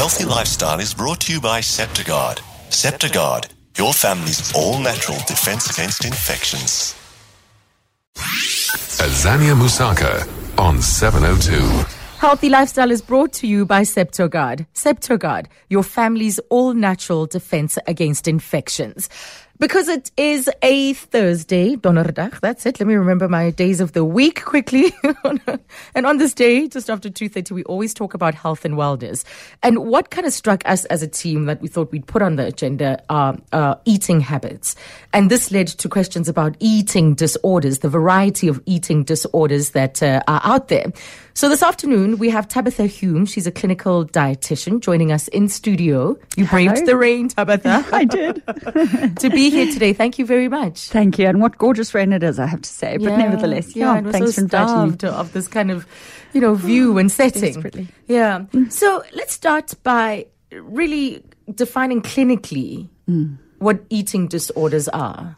healthy lifestyle is brought to you by Septogard. Septogard, your family's all-natural defense against infections. Azania Mosaka on 702. Healthy Lifestyle is brought to you by Septogard. Septogard, your family's all natural defense against infections. Because it is a Thursday, Donderdag, that's it. Let me remember my days of the week quickly. and on this day, just after 2.30, we always talk about health and wellness. And what kind of struck us as a team that we thought we'd put on the agenda are uh, eating habits. And this led to questions about eating disorders, the variety of eating disorders that uh, are out there. So this afternoon, we have Tabitha Hume. She's a clinical dietitian joining us in studio. You braved Hello. the rain, Tabitha. I did. to be here today. Thank you very much. Thank you. And what gorgeous rain it is, I have to say. But Yeah, nevertheless, yeah, yeah, thanks so for inviting me. starved of this kind of, you know, view and setting. Yeah. So let's start by really defining clinically Mm. what eating disorders are.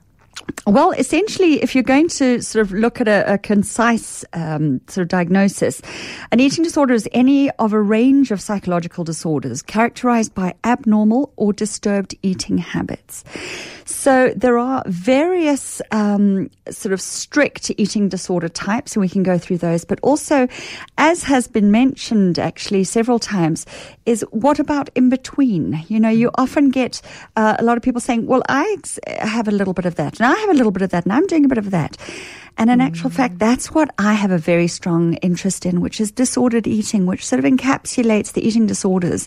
Well, essentially, if you're going to sort of look at a, a concise um, sort of diagnosis, an eating disorder is any of a range of psychological disorders characterized by abnormal or disturbed eating habits. So there are various um, sort of strict eating disorder types, and we can go through those. But also, as has been mentioned actually several times, is what about in between? You know, you often get uh, a lot of people saying, "Well, I ex- have a little bit of that, and I have a little bit of that, and I'm doing a bit of that." And in actual fact, that's what I have a very strong interest in, which is disordered eating, which sort of encapsulates the eating disorders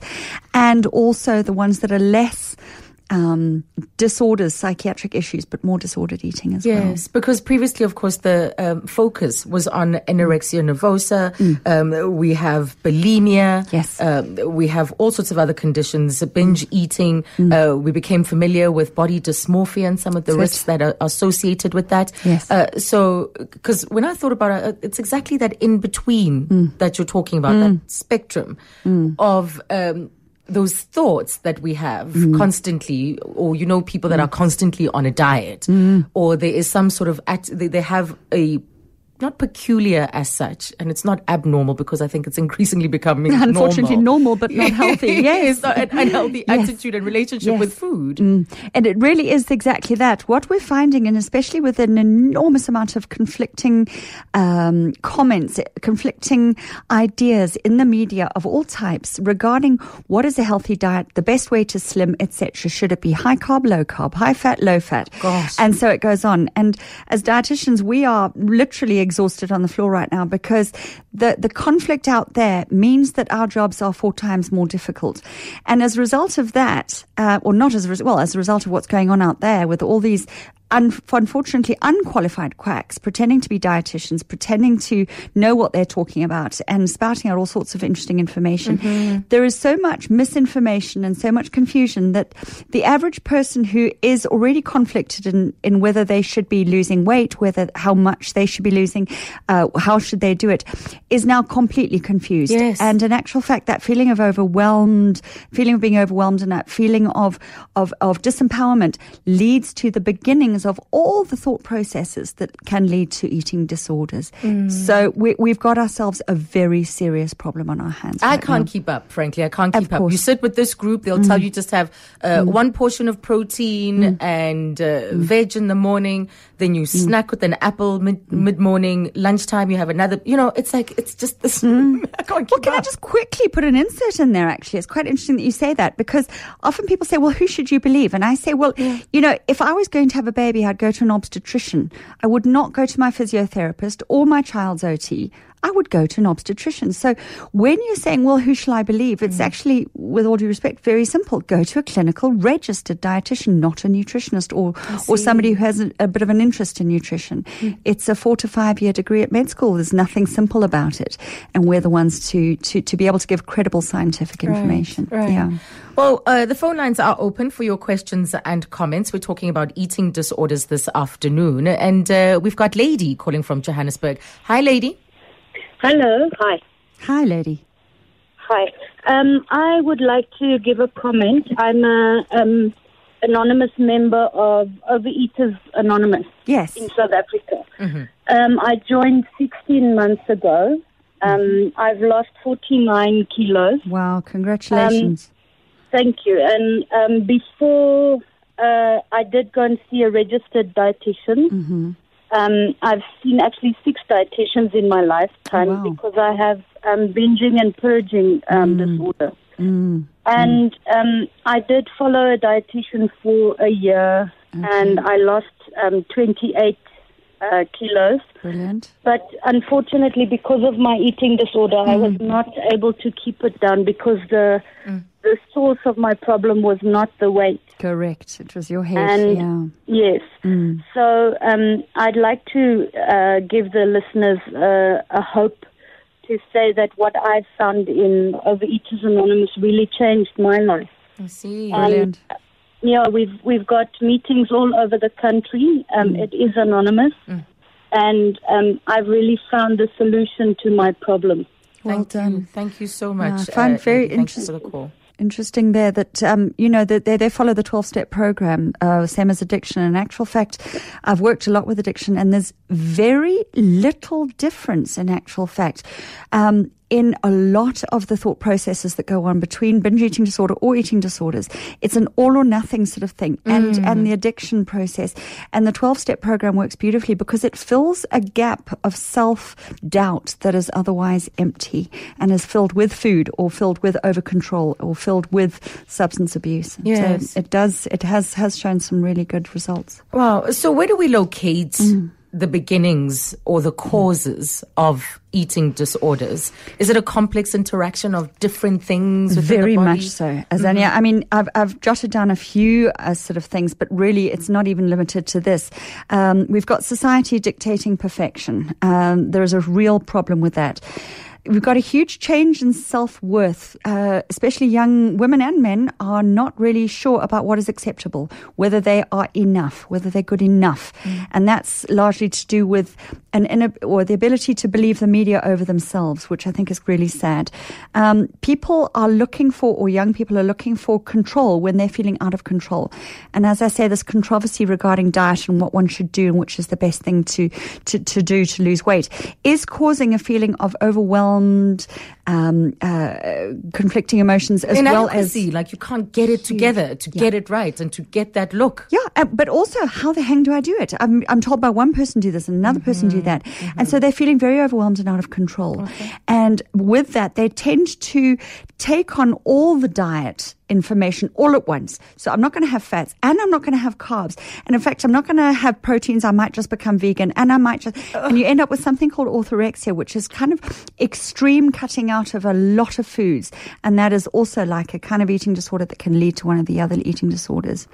and also the ones that are less um, disorders, psychiatric issues, but more disordered eating as well. Yes, because previously, of course, the um, focus was on anorexia nervosa. Um, we have bulimia. Mm. Yes. Um, we have all sorts of other conditions, binge eating. Uh, we became familiar with body dysmorphia and some of the Mm. That's it. risks that are associated with that. Yes. Uh, so, because when I thought about it, uh, it's exactly that in between Mm. that you're talking about, that spectrum of. Those thoughts that we have Mm. constantly, or you know, people that are constantly on a diet, Mm. or there is some sort of act, they, they have a not peculiar as such, and it's not abnormal because I think it's increasingly becoming Unfortunately, normal, normal, but not healthy. Yes. it's not an unhealthy Yes. attitude and relationship Yes. with food. Mm. And it really is exactly that. What we're finding, and especially with an enormous amount of conflicting um, comments, conflicting ideas in the media of all types regarding what is a healthy diet, the best way to slim, etc. Should it be high carb, low carb, high fat, low fat? Gosh. And so it goes on. And as dietitians, we are literally exhausted on the floor right now because the, the conflict out there means that our jobs are four times more difficult. And as a result of that, uh, or not as a result, well, as a result of what's going on out there with all these un- unfortunately unqualified quacks pretending to be dietitians, pretending to know what they're talking about and spouting out all sorts of interesting information. There is so much misinformation and so much confusion that the average person who is already conflicted in, in whether they should be losing weight, whether how much they should be losing, uh, how should they do it, is now completely confused. Yes. And in actual fact, that feeling of overwhelmed, feeling of being overwhelmed and that feeling of, of, of disempowerment leads to the beginnings of all the thought processes that can lead to eating disorders. Mm. So we, we've got ourselves a very serious problem on our hands. I right can't now. keep up, frankly. I can't keep up. Mm. You sit with this group, they'll tell you just have uh, one portion of protein and uh, Mm. veg in the morning, then you snack with an apple mid morning, lunchtime you have another. You know, it's like it's just this. I can't keep Well, can I just quickly put an insert in there? Actually, it's quite interesting that you say that because often people say, "Well, who should you believe?" And I say, "Well, you know, if I was going to have a baby, I'd go to an obstetrician. I would not go to my physiotherapist or my child's OT. I would go to an obstetrician. So when you're saying, well, who shall I believe? It's actually, with all due respect, very simple. Go to a clinical registered dietitian, not a nutritionist or, or somebody who has a, a bit of an interest in nutrition. It's a four to five year degree at med school. There's nothing simple about it. And we're the ones to, to, to be able to give credible scientific information. Right. Yeah. Well, uh, the phone lines are open for your questions and comments. We're talking about eating disorders this afternoon, and uh, we've got Lady calling from Johannesburg. Hi, Lady. Hello. Hi. Hi, lady. Hi. Um, I would like to give a comment. I'm a um, anonymous member of Overeaters Anonymous Yes. in South Africa. Um, I joined 16 months ago, Um, I've lost 49 kilos. Wow, congratulations. Thank you. And um, before uh, I did go and see a registered dietitian. Um, I've seen actually six dietitians in my lifetime Wow. because I have um, binging and purging um, disorder. And um, I did follow a dietitian for a year, and I lost um, 28 uh, kilos. Brilliant. But unfortunately, because of my eating disorder, I was not able to keep it down because the the source of my problem was not the weight. Correct. It was your head. And yeah. yes, so um, I'd like to uh, give the listeners uh, a hope to say that what I've found in Overeaters Anonymous really changed my life. I see. Brilliant. Yeah, we've we've got meetings all over the country. Um, It is anonymous, and um, I've really found the solution to my problem. Well Thank done. you. Thank you so much. I find uh, very Eddie. Interesting there that um, you know that they, they follow the 12 step program uh, same as addiction in actual fact. I've worked a lot with addiction and there's very little difference in actual fact. Um, in a lot of the thought processes that go on between binge eating disorder or eating disorders it's an all or nothing sort of thing and and the addiction process and the 12 step program works beautifully because it fills a gap of self doubt that is otherwise empty and is filled with food or filled with over control or filled with substance abuse Yes. so it does it has has shown some really good results Wow. So where do we locate Mm. The beginnings or the causes of eating disorders? Is it a complex interaction of different things? Very much so, Azania. I mean, I've, I've jotted down a few uh, sort of things, but really it's not even limited to this. Um, we've got society dictating perfection. Um, there is a real problem with that. We've got a huge change in self worth, uh, especially young women and men are not really sure about what is acceptable, whether they are enough, whether they're good enough. And that's largely to do with an inab- or the ability to believe the media over themselves, which I think is really sad. Um, people are looking for, or young people are looking for control when they're feeling out of control. And as I say, this controversy regarding diet and what one should do and which is the best thing to, to, to do to lose weight is causing a feeling of overwhelmed, um, uh, conflicting emotions as well as. Like you can't get it together to get it right and to get that look. Yeah, uh, but also how the hell do I do it? I'm, I'm told by one person do this and another person do that. And so they're feeling very overwhelmed and out of control. And with that, they tend to take on all the diet information all at once. So I'm not going to have fats and I'm not going to have carbs. And in fact, I'm not going to have proteins. I might just become vegan and I might just, and you end up with something called orthorexia, which is kind of extreme cutting out of a lot of foods. And that is also like a kind of eating disorder that can lead to one of the other eating disorders.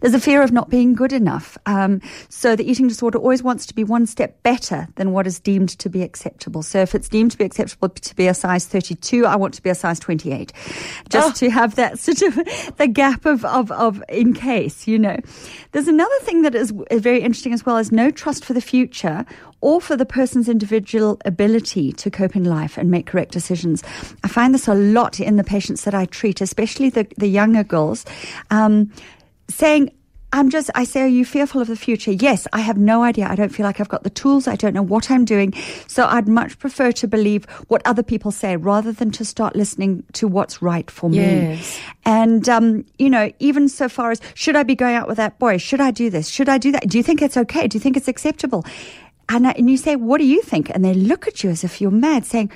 There's a fear of not being good enough. Um, so the eating disorder always wants to be one step better than what is deemed to be acceptable. So if it's deemed to be acceptable to be a size 32, I want to be a size 28. Just to have that sort of the gap of, of, of in case, you know. There's another thing that is is very interesting as well is no trust for the future or for the person's individual ability to cope in life and make correct decisions. I find this a lot in the patients that I treat, especially the, the younger girls, um, saying, I'm just, I say, are you fearful of the future? Yes, I have no idea. I don't feel like I've got the tools. I don't know what I'm doing. So I'd much prefer to believe what other people say rather than to start listening to what's right for me. And, um, you know, even so far as, should I be going out with that boy? Should I do this? Should I do that? Do you think it's okay? Do you think it's acceptable? And, I, and you say, what do you think? And they look at you as if you're mad saying,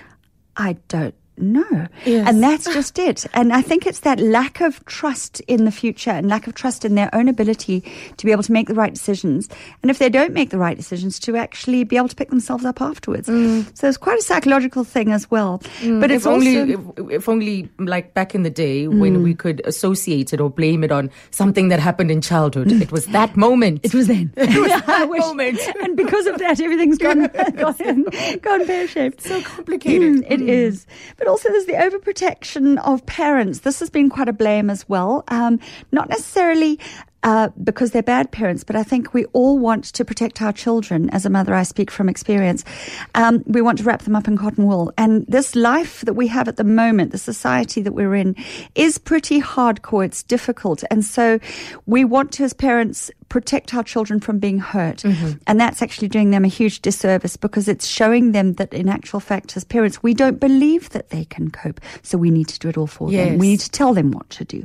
I don't know. Yes. And that's just it. And I think it's that lack of trust in the future and lack of trust in their own ability to be able to make the right decisions. And if they don't make the right decisions, to actually be able to pick themselves up afterwards. Mm. So it's quite a psychological thing as well. Mm. But it's if only, also. if, if only, like back in the day, when mm. we could associate it or blame it on something that happened in childhood, it was that moment. It was then. It was that moment. And because of that, everything's gone, gone, gone pear shaped. so complicated. Mm, it is. But also, there's the overprotection of parents. This has been quite a blame as well. Um, not necessarily uh, because they're bad parents, but I think we all want to protect our children. As a mother, I speak from experience. Um, we want to wrap them up in cotton wool. And this life that we have at the moment, the society that we're in, is pretty hardcore. It's difficult. And so we want to, as parents, protect our children from being hurt. Mm-hmm. And that's actually doing them a huge disservice because it's showing them that, in actual fact, as parents, we don't believe that they can cope. So we need to do it all for Yes. them. We need to tell them what to do.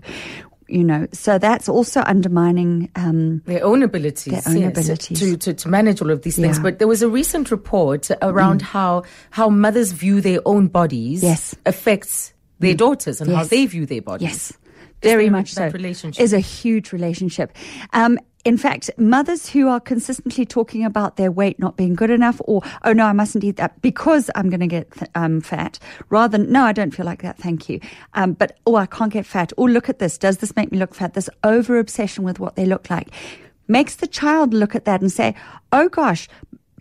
You know, so that's also undermining um, their own abilities, Their own yes, abilities. To, to to manage all of these things. Yeah. Mm. But there was a recent report around how how mothers view their own bodies Yes. Mm. affects their daughters and how they view their bodies. Yes, very much that so. relationship? is a huge relationship. Um, in fact, mothers who are consistently talking about their weight not being good enough, or oh no, I mustn't eat that because I'm going to get um, fat, rather than no, I don't feel like that, thank you. Um, but oh, I can't get fat. Oh, look at this. Does this make me look fat? This over obsession with what they look like makes the child look at that and say, oh gosh,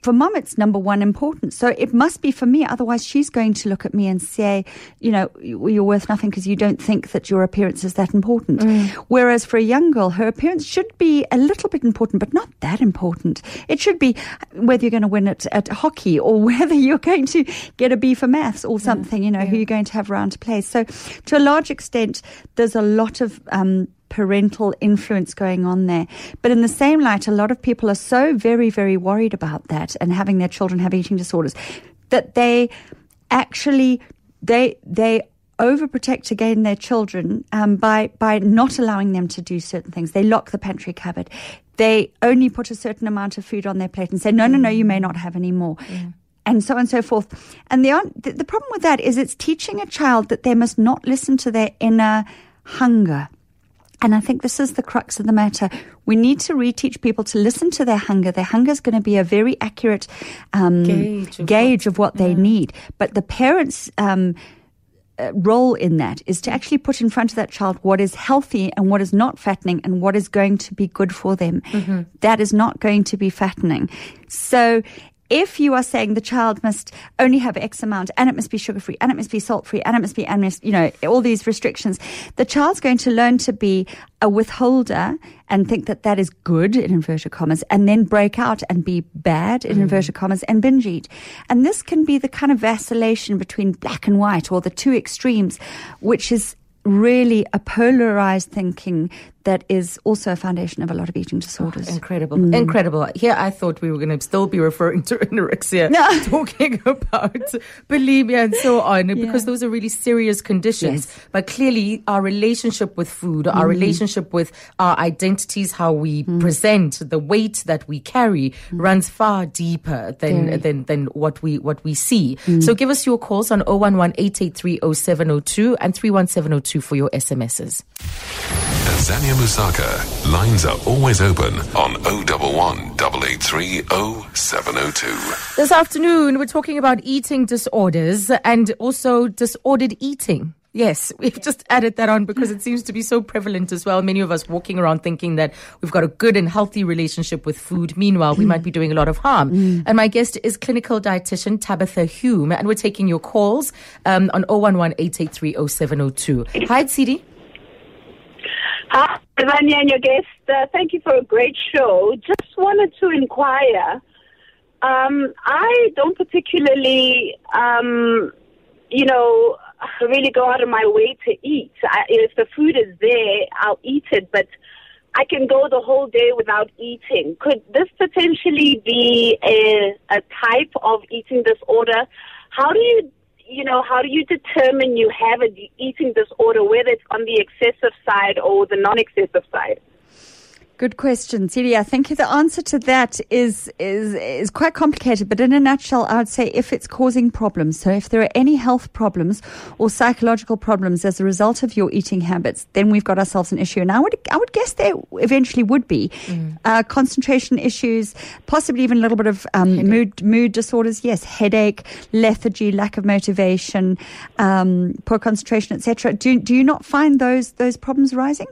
for mum, it's number one important. So it must be for me. Otherwise, she's going to look at me and say, you know, you're worth nothing because you don't think that your appearance is that important. Whereas for a young girl, her appearance should be a little bit important, but not that important. It should be whether you're going to win at, at hockey or whether you're going to get a B for maths or something, you know, who you're going to have around to play. So to a large extent, there's a lot of, um, parental influence going on there. But in the same light, a lot of people are so very, very worried about that and having their children have eating disorders that they actually they they overprotect again their children um, by by not allowing them to do certain things. They lock the pantry cupboard. They only put a certain amount of food on their plate and say, "No, no, no, you may not have any more." And so on and so forth. And the, the the problem with that is it's teaching a child that they must not listen to their inner hunger. And I think this is the crux of the matter. We need to reteach people to listen to their hunger. Their hunger is going to be a very accurate um, Gauge of gauge of what they need. But the parents' um, uh, role in that is to actually put in front of that child what is healthy and what is not fattening and what is going to be good for them. That is not going to be fattening. So if you are saying the child must only have X amount and it must be sugar free and it must be salt free and it must be, and must, you know, all these restrictions, the child's going to learn to be a withholder and think that that is good in inverted commas and then break out and be bad in mm. inverted commas and binge eat. And this can be the kind of vacillation between black and white or the two extremes, which is really a polarized thinking that is also a foundation of a lot of eating disorders. Incredible, Mm. incredible. Here, I thought we were going to still be referring to anorexia, No. talking about bulimia and so on, because those are really serious conditions. Yes. But clearly, our relationship with food, our relationship with our identities, how we Mm. present, the weight that we carry, runs far deeper than Very. than than what we what we see. Mm. So, give us your calls on 011 883 0702 and 31702 for your SMSs. Azania Mosaka. Lines are always open on 011 883 0702. This afternoon, we're talking about eating disorders and also disordered eating. Yes, we've just added that on because it seems to be so prevalent as well. Many of us walking around thinking that we've got a good and healthy relationship with food. Meanwhile, we might be doing a lot of harm. And my guest is clinical dietitian Tabitha Hume, and we're taking your calls um, on 011 883 0702. Hi, Tsidi. Hi, Vanya and your guest. Uh, thank you for a great show. Just wanted to inquire. Um, I don't particularly, um, you know, really go out of my way to eat. I, if the food is there, I'll eat it, but I can go the whole day without eating. Could this potentially be a, a type of eating disorder? How do you, you know, how do you determine you have an eating disorder, whether it's on the excessive side or the non-excessive side? Good question, Tsidi. I think the answer to that is is is quite complicated, but in a nutshell, I would say if it's causing problems. So if there are any health problems or psychological problems as a result of your eating habits, then we've got ourselves an issue. And I would I would guess there eventually would be uh, concentration issues, possibly even a little bit of um, mood mood disorders. Yes, headache, lethargy, lack of motivation, um, poor concentration, etc. Do do you not find those those problems rising?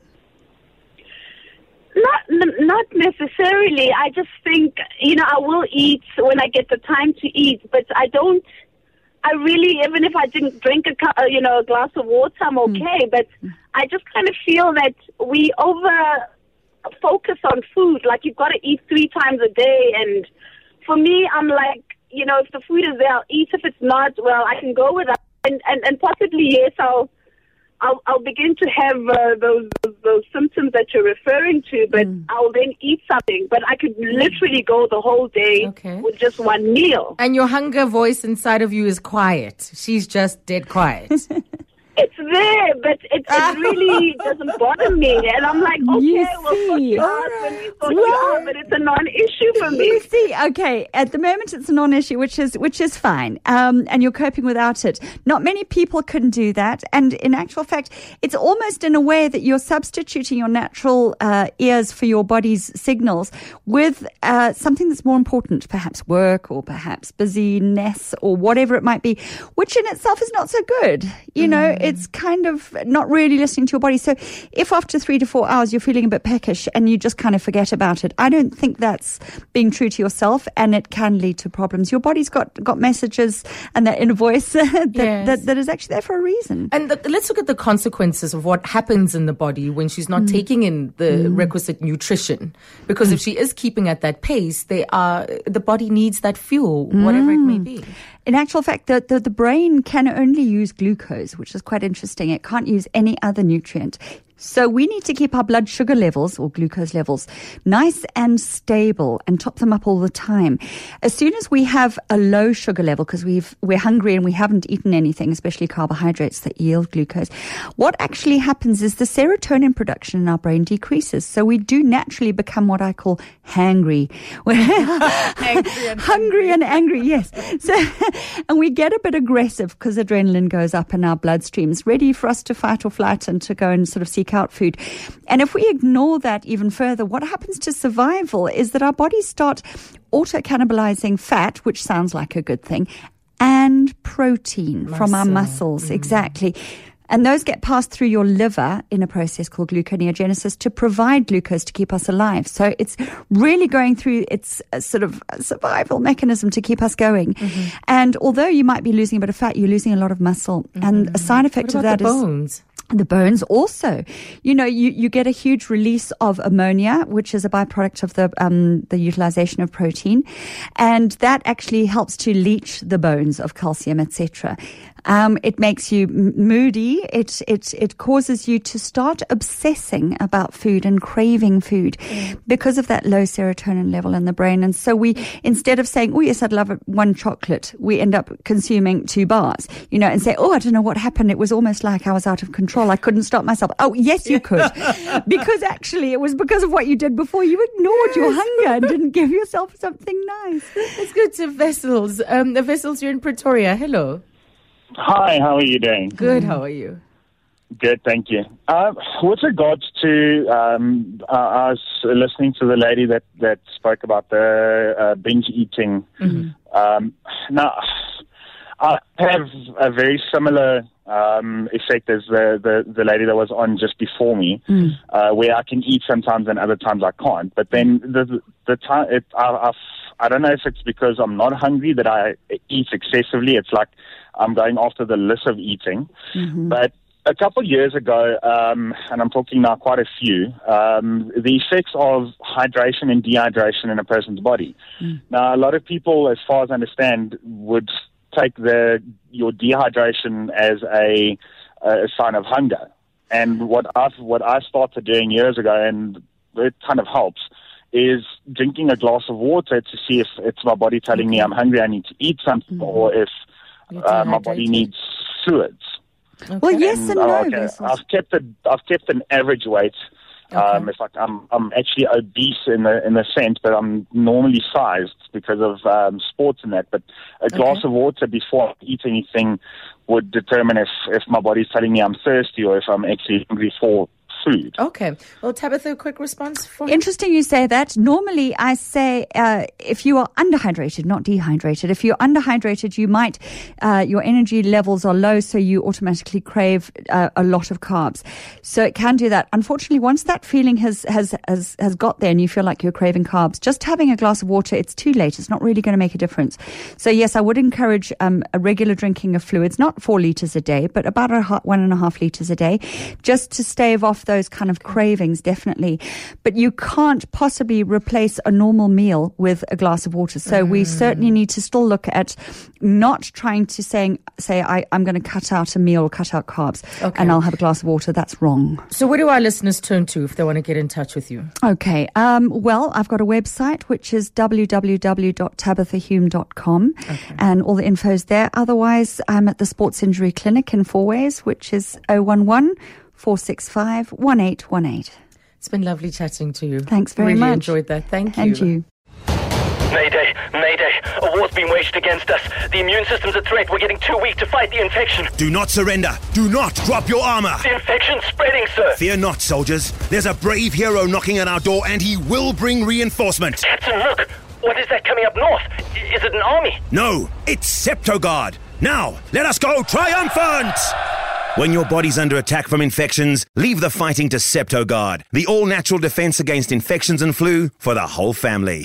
Not n- not necessarily. I just think you know I will eat when I get the time to eat, but I don't. I really, even if I didn't drink a cu- you know a glass of water, I'm hmm. okay. But hmm. I just kind of feel that we over focus on food. Like you've got to eat three times a day, and for me, I'm like, you know, if the food is there, I'll eat. If it's not, well, I can go without. And and and possibly yes, I'll I'll, I'll begin to have uh, those, those those symptoms that you're referring to, but Mm. I'll then eat something. But I could literally go the whole day Okay. with just one meal. And your hunger voice inside of you is quiet. She's just dead quiet. It's there, but it, it really doesn't bother me. And I'm like, okay, You we'll see. you when you Well- out, but it's a non-issue for me. You see, okay, at the moment it's a non-issue, which is which is fine, um, and you're coping without it. Not many people can do that, and in actual fact, it's almost in a way that you're substituting your natural uh, ears for your body's signals with uh, something that's more important, perhaps work or perhaps busyness or whatever it might be, which in itself is not so good. You know, it's kind of not really listening to your body. So, if after three to four hours you're feeling a bit peckish and you just kind of forget about it, I don't think that's being true to yourself, and it can lead to problems. Your body's got got messages and that inner voice that, Yes. that that is actually there for a reason. And the, let's look at the consequences of what happens in the body when she's not mm. taking in the mm. requisite nutrition. Because if she is keeping at that pace, they are the body needs that fuel, whatever it may mm. be. In actual fact, the, the, the brain can only use glucose, which is quite interesting. It can't use any other nutrient. So we need to keep our blood sugar levels or glucose levels nice and stable and top them up all the time. As soon as we have a low sugar level because we've we're hungry and we haven't eaten anything, especially carbohydrates that yield glucose, what actually happens is the serotonin production in our brain decreases. So we do naturally become what I call hangry. hungry and angry, yes. So, and we get a bit aggressive because adrenaline goes up in our bloodstreams, ready for us to fight or flight and to go and sort of seek out food. And if we ignore that even further, what happens to survival is that our bodies start auto cannibalizing fat, which sounds like a good thing, and protein from our Muscle. muscles. Mm. Exactly. And those get passed through your liver in a process called gluconeogenesis to provide glucose to keep us alive. So it's really going through its uh, sort of uh, survival mechanism to keep us going. Mm-hmm. And although you might be losing a bit of fat, you're losing a lot of muscle. And a mm-hmm. side effect of that is bones? The bones also. You know, you, you get a huge release of ammonia, which is a byproduct of the um, the utilization of protein, and that actually helps to leach the bones of calcium, etc. Um, it makes you moody. It it it causes you to start obsessing about food and craving food because of that low serotonin level in the brain. And so we, instead of saying, "Oh yes, I'd love one chocolate," we end up consuming two bars. You know, and say, "Oh, I don't know what happened. It was almost like I was out of control. I couldn't stop myself." Oh, yes, you could, because actually it was because of what you did before. You ignored your hunger and didn't give yourself something nice. Let's go to Vessels. Um, the Vessels, you're in Pretoria. Hello. Hi, how are you doing? Good. How are you? Good, thank you. Uh, with regards to, um, uh, I was listening to the lady that, that spoke about the uh, binge eating. Um, now, I have a very similar um, effect as the, the, the lady that was on just before me, uh, where I can eat sometimes and other times I can't. But then the the time it, I, I, I don't know if it's because I'm not hungry that I eat excessively. It's like I'm going after the list of eating. But a couple of years ago, um, and I'm talking now quite a few, um, the effects of hydration and dehydration in a person's body. Now, a lot of people, as far as I understand, would take the your dehydration as a, a sign of hunger. And what I've what I started doing years ago, and it kind of helps, is drinking a glass of water to see if it's my body telling me I'm hungry, I need to eat something, or if uh, my body needs fluids. Well, yes And, and oh, no. okay. Vessels. I've kept a, I've kept an average weight. Um, it's like I'm I'm actually obese in the in the sense, but I'm normally sized because of um, sports and that. But a glass of water before I eat anything would determine if if my body's telling me I'm thirsty or if I'm actually hungry for food. Okay. Well, Tabitha, a quick response for him? Interesting you say that. Normally, I say uh, if you are underhydrated, not dehydrated. If you're underhydrated, you might, uh, your energy levels are low, so you automatically crave uh, a lot of carbs. So it can do that. Unfortunately, once that feeling has, has, has, has got there and you feel like you're craving carbs, just having a glass of water, it's too late. It's not really going to make a difference. So yes, I would encourage um, a regular drinking of fluids, not four liters a day, but about a one and a half liters a day, just to stave off those kind of cravings, definitely. But you can't possibly replace a normal meal with a glass of water. So we certainly need to still look at not trying to saying, say, I, I'm going to cut out a meal, or cut out carbs, Okay. and I'll have a glass of water. That's wrong. So, where do our listeners turn to if they want to get in touch with you? Okay. Um, well, I've got a website which is www.tabithahume.com and all the info's there. Otherwise, I'm at the Sports Injury Clinic in Fourways, which is 011 465 1818. It's been lovely chatting to you. Thanks very really much. enjoyed that. Thank you. And you. Mayday, Mayday. A war's been waged against us. The immune system's a threat. We're getting too weak to fight the infection. Do not surrender. Do not drop your armor. The infection's spreading, sir. Fear not, soldiers. There's a brave hero knocking at our door, and he will bring reinforcement. Captain, look. What is that coming up north? Is it an army? No, it's Septogard. Now, let us go triumphant! When your body's under attack from infections, leave the fighting to Septogard, the all natural defense against infections and flu for the whole family.